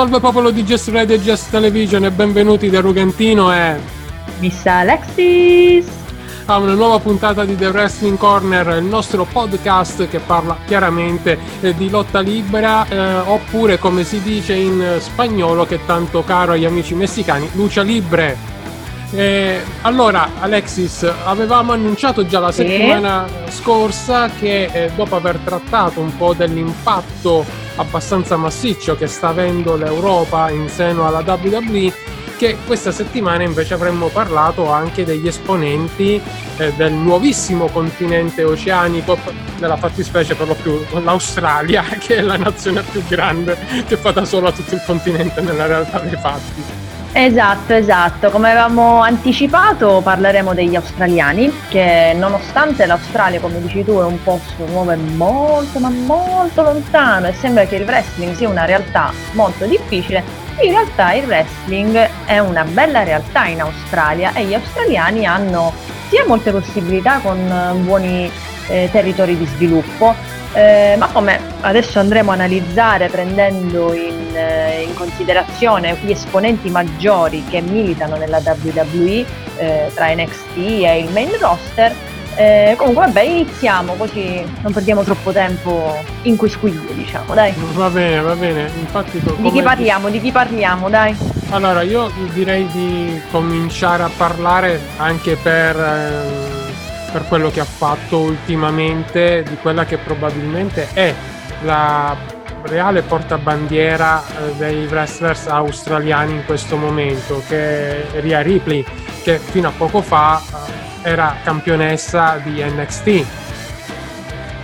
Salve popolo di Just Radio e Just Television e benvenuti da Rugantino e... Miss Alexis! A una nuova puntata di The Wrestling Corner, il nostro podcast che parla chiaramente eh, di lotta libera eh, oppure come si dice in spagnolo che è tanto caro agli amici messicani, lucia libre. Eh, allora, Alexis, avevamo annunciato già la settimana sì. scorsa che eh, dopo aver trattato un po' dell'impatto abbastanza massiccio che sta avendo l'Europa in seno alla WWE che questa settimana invece avremmo parlato anche degli esponenti eh, del nuovissimo continente oceanico, nella fattispecie per lo più l'Australia, che è la nazione più grande che fa da sola tutto il continente nella realtà dei fatti. Esatto, esatto. Come avevamo anticipato parleremo degli australiani che nonostante l'Australia, come dici tu, è un posto nuovo e molto ma molto lontano e sembra che il wrestling sia una realtà molto difficile, in realtà il wrestling è una bella realtà in Australia e gli australiani hanno sia molte possibilità con buoni eh, territori di sviluppo, eh, ma come adesso andremo a analizzare prendendo in, eh, in, considerazione gli esponenti maggiori che militano nella WWE eh, tra NXT e il main roster, eh, comunque vabbè iniziamo così non perdiamo troppo tempo in quisquilie diciamo dai. Va bene, va bene, infatti... Di chi parliamo, di chi parliamo dai? Allora io direi di cominciare a parlare anche per eh, per quello che ha fatto ultimamente di quella che probabilmente è la reale portabandiera eh, dei wrestlers australiani in questo momento, che è Ria Ripley, che fino a poco fa eh, era campionessa di NXT.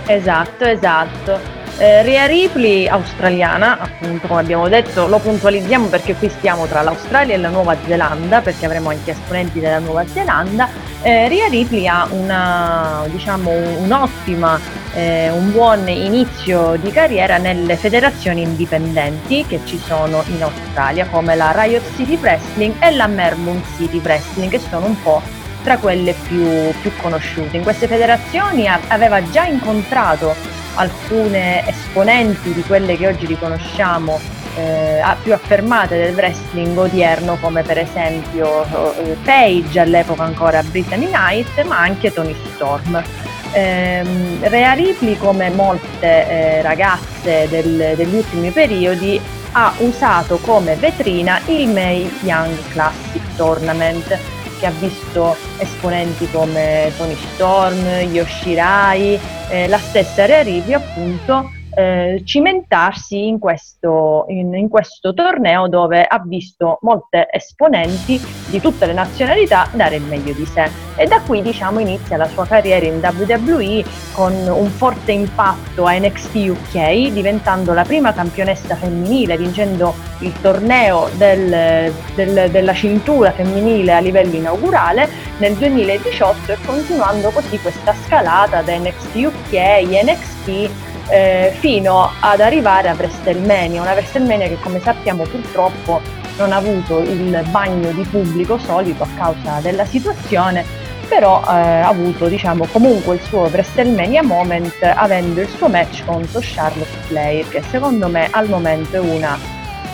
Esatto, esatto. Eh, Ria Ripley, australiana, appunto come abbiamo detto, lo puntualizziamo perché qui stiamo tra l'Australia e la Nuova Zelanda, perché avremo anche esponenti della Nuova Zelanda. Eh, Ria Ripley ha una, diciamo, un'ottima, eh, un buon inizio di carriera nelle federazioni indipendenti che ci sono in Australia, come la Riot City Wrestling e la Melbourne City Wrestling, che sono un po' tra quelle più, più conosciute. In queste federazioni aveva già incontrato alcune esponenti di quelle che oggi riconosciamo eh, più affermate del wrestling odierno come per esempio eh, Paige all'epoca ancora Brittany Knight ma anche Tony Storm. Eh, Rhea Ripley come molte eh, ragazze del, degli ultimi periodi ha usato come vetrina il May Young Classic Tournament che ha visto esponenti come Tony Storm, Yoshirai, eh, la stessa Rarivi appunto eh, cimentarsi in questo, in, in questo, torneo dove ha visto molte esponenti di tutte le nazionalità dare il meglio di sé. E da qui diciamo inizia la sua carriera in WWE con un forte impatto a NXT UK diventando la prima campionessa femminile vincendo il torneo del, del, della cintura femminile a livello inaugurale nel 2018 e continuando così questa scalata da NXT UK, NXT eh, fino ad arrivare a WrestleMania, una WrestleMania che come sappiamo purtroppo non ha avuto il bagno di pubblico solito a causa della situazione, però eh, ha avuto diciamo comunque il suo WrestleMania moment avendo il suo match contro Charlotte Flair che secondo me al momento è una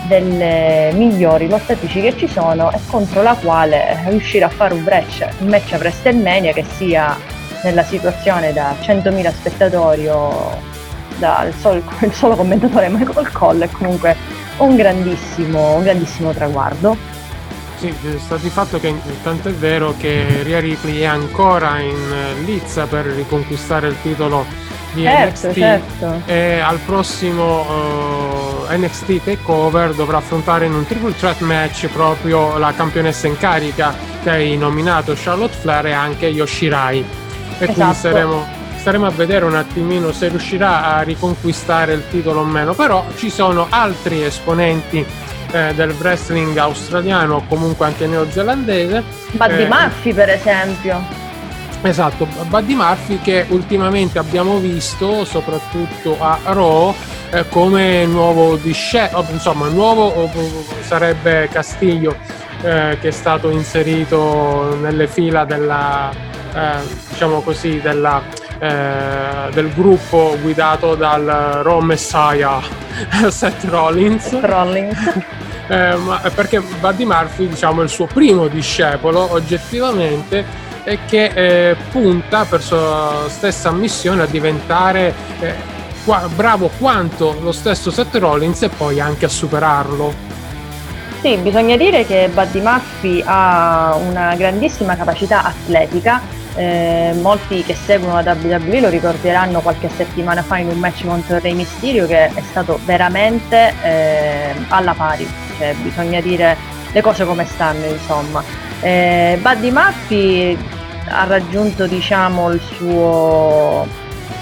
delle migliori lottatrici che ci sono e contro la quale riuscire a fare un, match, un match a WrestleMania che sia nella situazione da 100.000 spettatori o dal solo, il solo commentatore Michael Cole è comunque un grandissimo, un grandissimo traguardo. Sì, sta di fatto che tanto è vero che Ria Ripley è ancora in lizza per riconquistare il titolo di certo, NXT certo. e al prossimo uh, eh, NXT Takeover dovrà affrontare in un triple threat match proprio la campionessa in carica che hai nominato Charlotte Flair e anche Yoshirai e esatto. quindi saremo staremo a vedere un attimino se riuscirà a riconquistare il titolo o meno, però ci sono altri esponenti eh, del wrestling australiano o comunque anche neozelandese. Buddy eh, Murphy per esempio. Esatto, Buddy Murphy che ultimamente abbiamo visto soprattutto a Raw eh, come nuovo discepolo, insomma nuovo sarebbe Castiglio eh, che è stato inserito nelle fila della, eh, diciamo così, della eh, del gruppo guidato dal Raw Messiah Seth Rollins. Rollins. Eh, ma perché Buddy Murphy diciamo è il suo primo discepolo oggettivamente e che eh, punta per sua stessa missione a diventare eh, qua, bravo quanto lo stesso Seth Rollins e poi anche a superarlo. Sì, bisogna dire che Buddy Murphy ha una grandissima capacità atletica eh, molti che seguono la WWE lo ricorderanno qualche settimana fa in un match contro Rey Mysterio che è stato veramente eh, alla pari, cioè, bisogna dire le cose come stanno insomma. Eh, Buddy Murphy ha raggiunto diciamo il suo,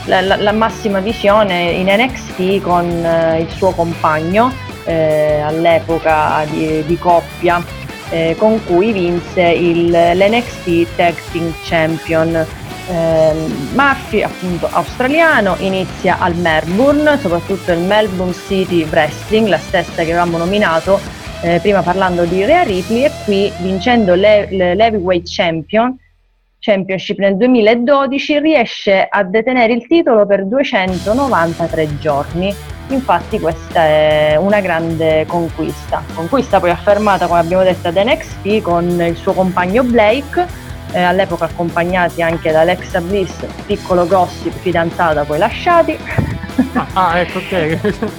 la, la, la massima visione in NXT con eh, il suo compagno eh, all'epoca di, di coppia eh, con cui vinse il, l'NXT Tag Team Champion. Eh, Murphy, appunto australiano, inizia al Melbourne, soprattutto il Melbourne City Wrestling, la stessa che avevamo nominato eh, prima parlando di Rhea Ripley, e qui vincendo le, le, Champion, Championship nel 2012 riesce a detenere il titolo per 293 giorni Infatti questa è una grande conquista, conquista poi affermata come abbiamo detto ad NXT con il suo compagno Blake, eh, all'epoca accompagnati anche da Alexa Bliss, piccolo gossip, fidanzata poi lasciati. Ah, ah ecco ok.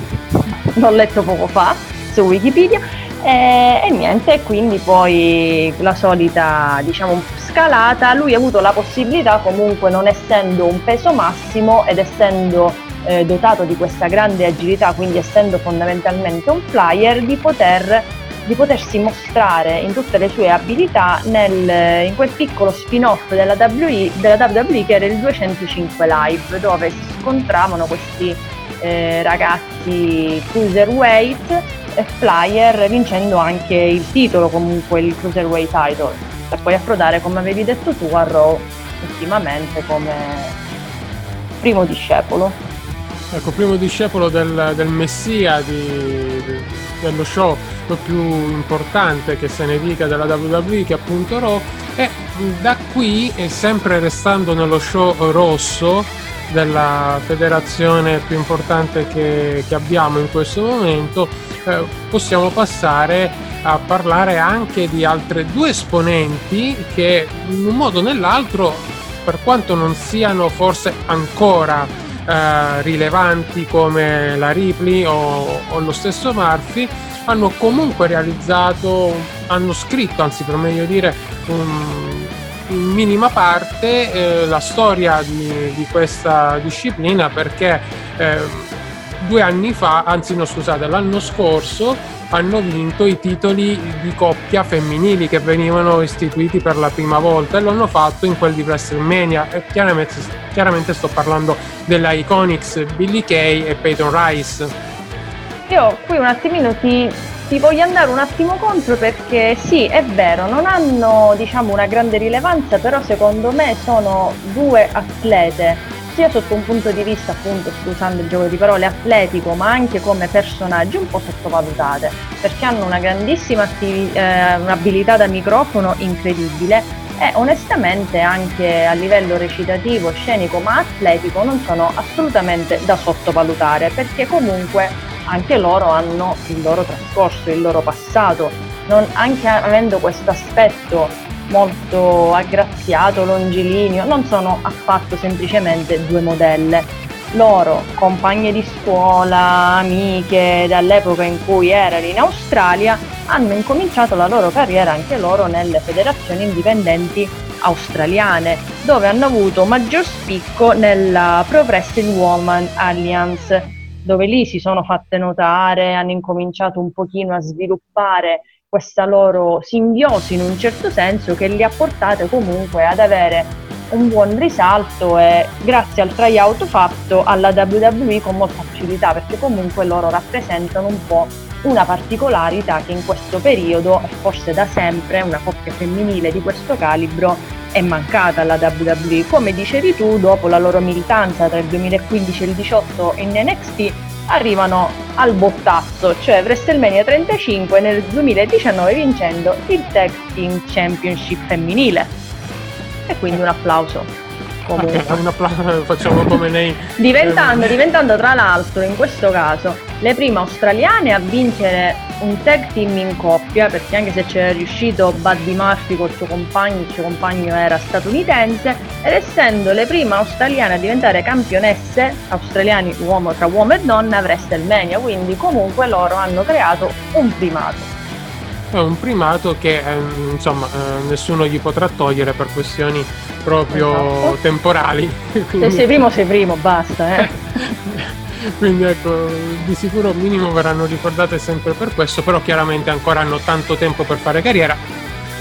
L'ho letto poco fa su Wikipedia. E, e, niente, quindi poi la solita diciamo scalata, lui ha avuto la possibilità comunque non essendo un peso massimo ed essendo eh, dotato di questa grande agilità, quindi essendo fondamentalmente un flyer, di, poter, di potersi mostrare in tutte le sue abilità nel, in quel piccolo spin-off della della WWE che era il 205 Live, dove si scontravano questi eh, ragazzi cruiserweight e flyer vincendo anche il titolo comunque il cruiserweight title per poi approdare come avevi detto tu a Raw ultimamente come primo discepolo. Ecco, primo discepolo del, del messia di, di, dello show più importante che se ne dica della WWE che è appunto Raw. E da qui sempre restando nello show rosso della federazione più importante che, che abbiamo in questo momento eh, possiamo passare a parlare anche di altre due esponenti che in un modo o nell'altro per quanto non siano forse ancora eh, rilevanti come la Ripley o, o, lo stesso Murphy hanno comunque realizzato, hanno scritto, anzi per meglio dire, un, in minima parte eh, la storia di, di, questa disciplina perché eh, due anni fa, anzi no scusate, l'anno scorso hanno vinto i titoli di coppia femminili che venivano istituiti per la prima volta e lo hanno fatto in quel di WrestleMania chiaramente, chiaramente sto parlando della Iconics Billy Kay e Peyton Rice. Io qui un attimino ti, ti voglio andare un attimo contro perché sì, è vero, non hanno diciamo una grande rilevanza, però secondo me sono due atlete sia sotto un punto di vista appunto, scusando il gioco di parole, atletico, ma anche come personaggi un po' sottovalutate, perché hanno una grandissima attivi- eh, un'abilità da microfono incredibile e onestamente anche a livello recitativo, scenico, ma atletico non sono assolutamente da sottovalutare, perché comunque anche loro hanno il loro trascorso, il loro passato, non, anche avendo questo aspetto molto aggraziato, longilineo, non sono affatto semplicemente due modelle. Loro, compagne di scuola, amiche dall'epoca in cui erano in Australia, hanno incominciato la loro carriera anche loro nelle federazioni indipendenti australiane, dove hanno avuto maggior spicco nella Pro Wrestling Woman Alliance, dove lì si sono fatte notare, hanno incominciato un pochino a sviluppare questa loro simbiosi in un certo senso che li ha portate comunque ad avere un buon risalto e grazie al tryout fatto alla WWE con molta facilità perché comunque loro rappresentano un po' una particolarità che in questo periodo e forse da sempre una coppia femminile di questo calibro è mancata alla WWE. Come dicevi tu, dopo la loro militanza tra il 2015 e il 2018 in NXT, arrivano al bottazzo, cioè WrestleMania 35 nel 2019 vincendo il Tag Team Championship femminile. E quindi un applauso. Comunque. Appla- facciamo come nei... diventando, diventando tra l'altro in questo caso le prime australiane a vincere un tag team in coppia, perché anche se c'era riuscito Buddy Murphy col suo compagno, il suo compagno era statunitense, ed essendo le prime australiane a diventare campionesse australiani uomo, tra uomo e donna a WrestleMania, quindi comunque loro hanno creato un primato. È un primato che eh, insomma eh, nessuno gli potrà togliere per questioni proprio Esatto. temporali. Se Quindi- sei primo, sei primo, basta. Eh. Quindi ecco, di sicuro minimo verranno ricordate sempre per questo, però chiaramente ancora hanno tanto tempo per fare carriera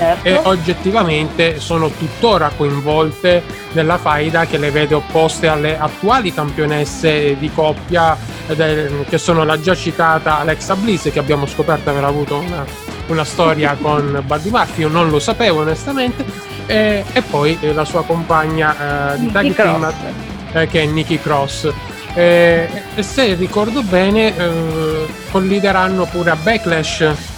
Certo. e oggettivamente sono tuttora coinvolte nella faida che le vede opposte alle attuali campionesse di coppia che sono la già citata Alexa Bliss che abbiamo scoperto aver avuto una, una storia con Buddy Murphy, io non lo sapevo onestamente, e, e poi eh, la sua compagna eh, di tag team eh, che è Nikki Cross. Eh, e se ricordo bene, eh, collideranno pure a Backlash.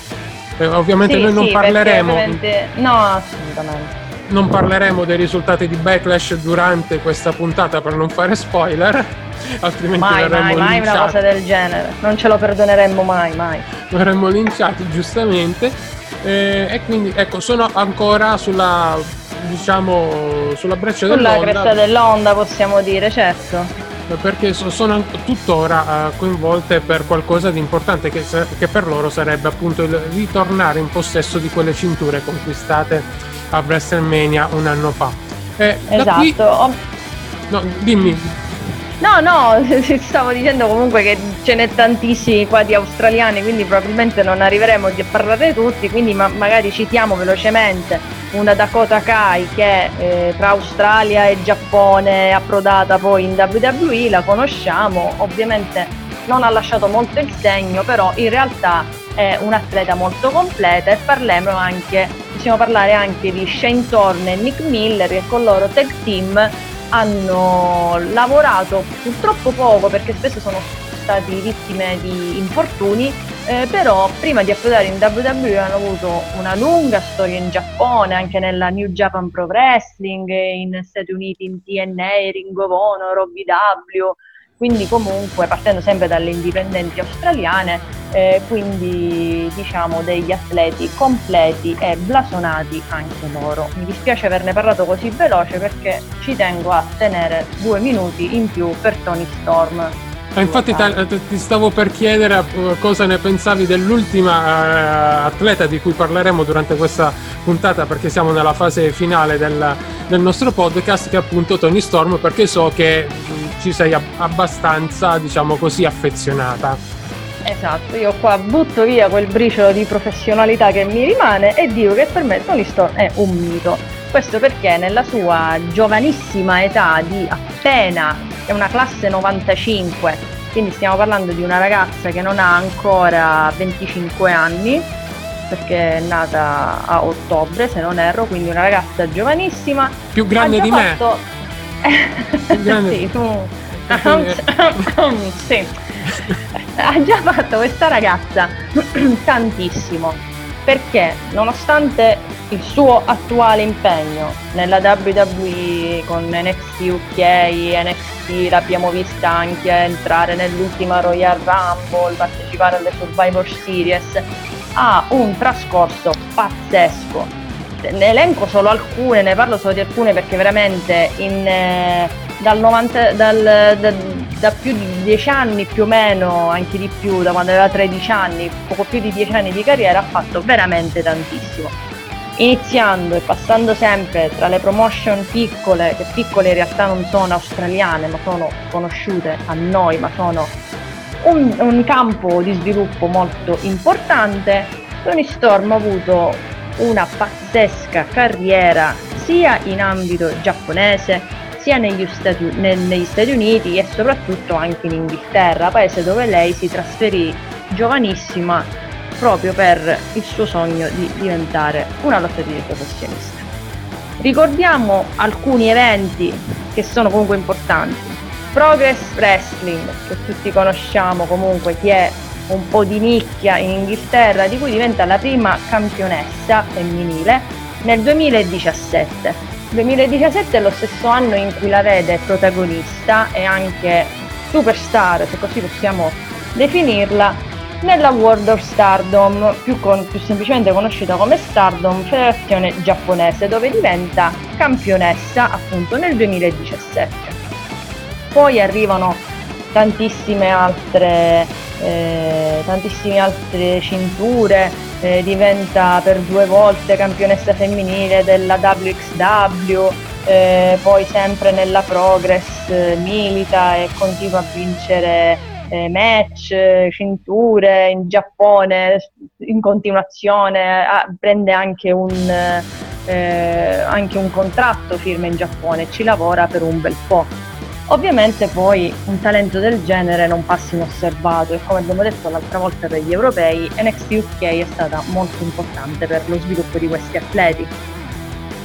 Eh, ovviamente Sì, noi non sì, parleremo, ovviamente- No, assolutamente. non parleremo dei risultati di Backlash durante questa puntata per non fare spoiler, altrimenti Mai, verremo mai, mai una linciati. cosa del genere. Non ce lo perdoneremmo mai, mai. verremmo linciati giustamente Eh, e quindi ecco sono ancora sulla diciamo sulla breccia Sulla dell'onda cresta dell'onda possiamo dire, certo. Perché so- sono tuttora eh, coinvolte per qualcosa di importante che, per loro sarebbe appunto il ritornare in possesso di quelle cinture conquistate a WrestleMania un anno fa. E qui- Esatto. Oh, no, dimmi, No, no, stavo dicendo comunque che ce n'è tantissimi qua di australiani, quindi probabilmente non arriveremo a parlare tutti, quindi ma- magari citiamo velocemente una Dakota Kai che eh, tra Australia e Giappone è approdata poi in WWE, la conosciamo, ovviamente non ha lasciato molto il segno, però in realtà è un atleta molto completa e parliamo anche, possiamo parlare anche di Shane Thorne e Nick Miller che con loro tag team hanno lavorato purtroppo poco perché spesso sono stati vittime di infortuni, eh, però prima di approdare in WWE hanno avuto una lunga storia in Giappone, anche nella New Japan Pro Wrestling, in Stati Uniti in TNA, Ring of Honor, OVW, quindi comunque partendo sempre dalle indipendenti australiane, eh, quindi diciamo degli atleti completi e blasonati anche loro. Mi dispiace averne parlato così veloce perché ci tengo a tenere due minuti in più per Tony Storm. Eh, infatti ta- ti stavo per chiedere eh, cosa ne pensavi dell'ultima eh, atleta di cui parleremo durante questa puntata perché siamo nella fase finale del, del nostro podcast che è appunto Tony Storm perché so che mh, ci sei ab- abbastanza diciamo così affezionata. Esatto, io qua butto via quel briciolo di professionalità che mi rimane e dico che per me Tony Storm è un mito. Questo perché nella sua giovanissima età di appena è una classe 95, quindi stiamo parlando di una ragazza che non ha ancora 25 anni, perché è nata a ottobre se non erro, quindi una ragazza giovanissima. Più grande di me. fatto... Più grande- sì, tu... sì. Ha già fatto questa ragazza tantissimo perché nonostante il suo attuale impegno nella WWE con NXT UK, NXT l'abbiamo vista anche entrare nell'ultima Royal Rumble, partecipare alle Survivor Series, ha un trascorso pazzesco. Ne elenco solo alcune, ne parlo solo di alcune perché veramente in, eh, dal 90, dal- da, da più di 10 anni più o meno, anche di più, da quando aveva 13 anni, poco più di 10 anni di carriera, ha fatto veramente tantissimo. Iniziando e passando sempre tra le promotion piccole, che piccole in realtà non sono australiane, ma sono conosciute a noi, ma sono un, un campo di sviluppo molto importante, Tony Storm ha avuto una pazzesca carriera sia in ambito giapponese sia negli Stati, nel- negli Stati Uniti e soprattutto anche in Inghilterra, paese dove lei si trasferì giovanissima proprio per il suo sogno di diventare una lottatrice professionista. Ricordiamo alcuni eventi che sono comunque importanti. Progress Wrestling, che tutti conosciamo comunque, chi è un po' di nicchia in Inghilterra, di cui diventa la prima campionessa femminile nel 2017. 2017 è lo stesso anno in cui la vede protagonista e anche superstar, se così possiamo definirla, nella World of Stardom, più, con, più, semplicemente conosciuta come Stardom, federazione giapponese, dove diventa campionessa appunto nel 2017. Poi arrivano tantissime altre, eh, tantissime altre cinture, eh, diventa per due volte campionessa femminile della WXW, eh, poi sempre nella Progress eh, milita e continua a vincere eh, match, cinture in Giappone in continuazione, ah, prende anche un, anche un contratto firma in Giappone, ci lavora per un bel po'. Ovviamente poi un talento del genere non passa inosservato e come abbiamo detto l'altra volta per gli europei, NXT UK è stata molto importante per lo sviluppo di questi atleti.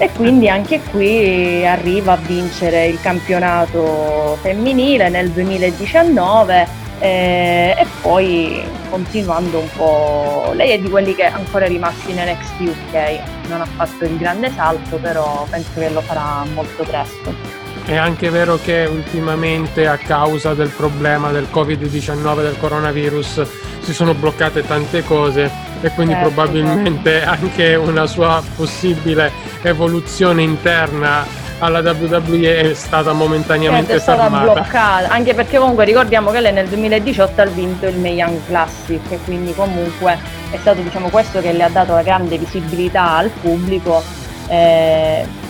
E quindi anche qui arriva a vincere il campionato femminile nel 2019 eh, e poi continuando un po', lei è di quelli che ancora è rimasti in NXT UK, non ha fatto il grande salto, però penso che lo farà molto presto. È anche vero che ultimamente a causa del problema del Covid-19, del coronavirus, si sono bloccate tante cose e quindi certo, probabilmente certo. anche una sua possibile evoluzione interna alla WWE è stata momentaneamente certo, è stata fermata. bloccata, anche perché comunque ricordiamo che lei nel 2018 ha vinto il Mae Young Classic e quindi comunque è stato diciamo questo che le ha dato la grande visibilità al pubblico. Eh,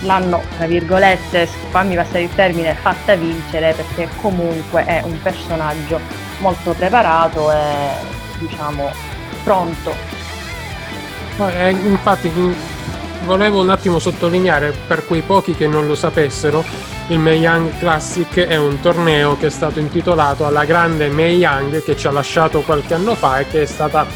l'hanno, tra virgolette, fammi passare il termine, fatta vincere perché comunque è un personaggio molto preparato e diciamo pronto. Eh, infatti volevo un attimo sottolineare per quei pochi che non lo sapessero il Mae Young Classic è un torneo che è stato intitolato alla grande Mae Young che ci ha lasciato qualche anno fa e che è stata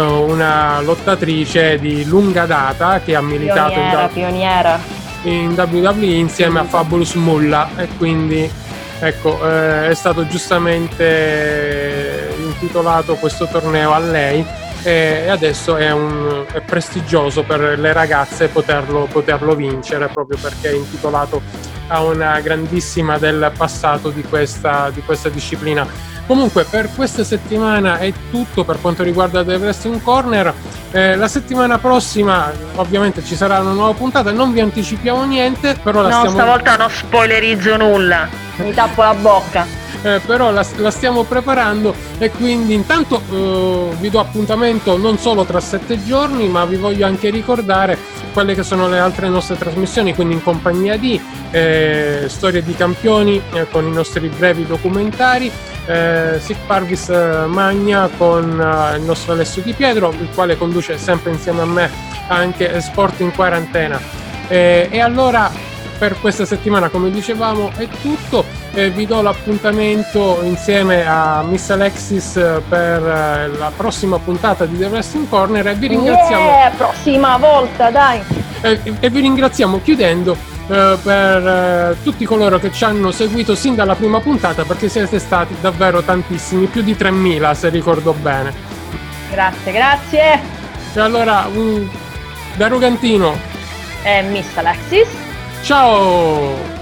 una lottatrice di lunga data che ha militato pioniera, in, pioniera. in WWE insieme a Fabulous Mulla e quindi ecco eh, è stato giustamente intitolato questo torneo a lei e adesso è, un, è prestigioso per le ragazze poterlo, poterlo vincere proprio perché è intitolato a una grandissima del passato di questa, di questa disciplina. Comunque per questa settimana è tutto per quanto riguarda The Wrestling Corner. Eh, la settimana prossima ovviamente ci sarà una nuova puntata, non vi anticipiamo niente, però la no, stiamo... stavolta non spoilerizzo nulla, mi tappo la bocca eh, però la, la, stiamo preparando e quindi intanto eh, vi do appuntamento non solo tra sette giorni, ma vi voglio anche ricordare quelle che sono le altre nostre trasmissioni, quindi in compagnia di eh, Storie di Campioni eh, con i nostri brevi documentari, eh, Sic Parvis eh, Magna con eh, il nostro Alessio Di Pietro, il quale conduce sempre insieme a me anche Sport in Quarantena. e allora per questa settimana, come dicevamo, è tutto. Eh, vi do l'appuntamento insieme a Miss Alexis per eh, la prossima puntata di The Wrestling Corner e vi ringraziamo. Yeah, prossima volta, dai! E, e vi ringraziamo chiudendo eh, per eh, tutti coloro che ci hanno seguito sin dalla prima puntata perché siete stati davvero tantissimi, più di 3000 se ricordo bene. Grazie, grazie. E allora, um, da Rugantino e Miss Alexis Ciao!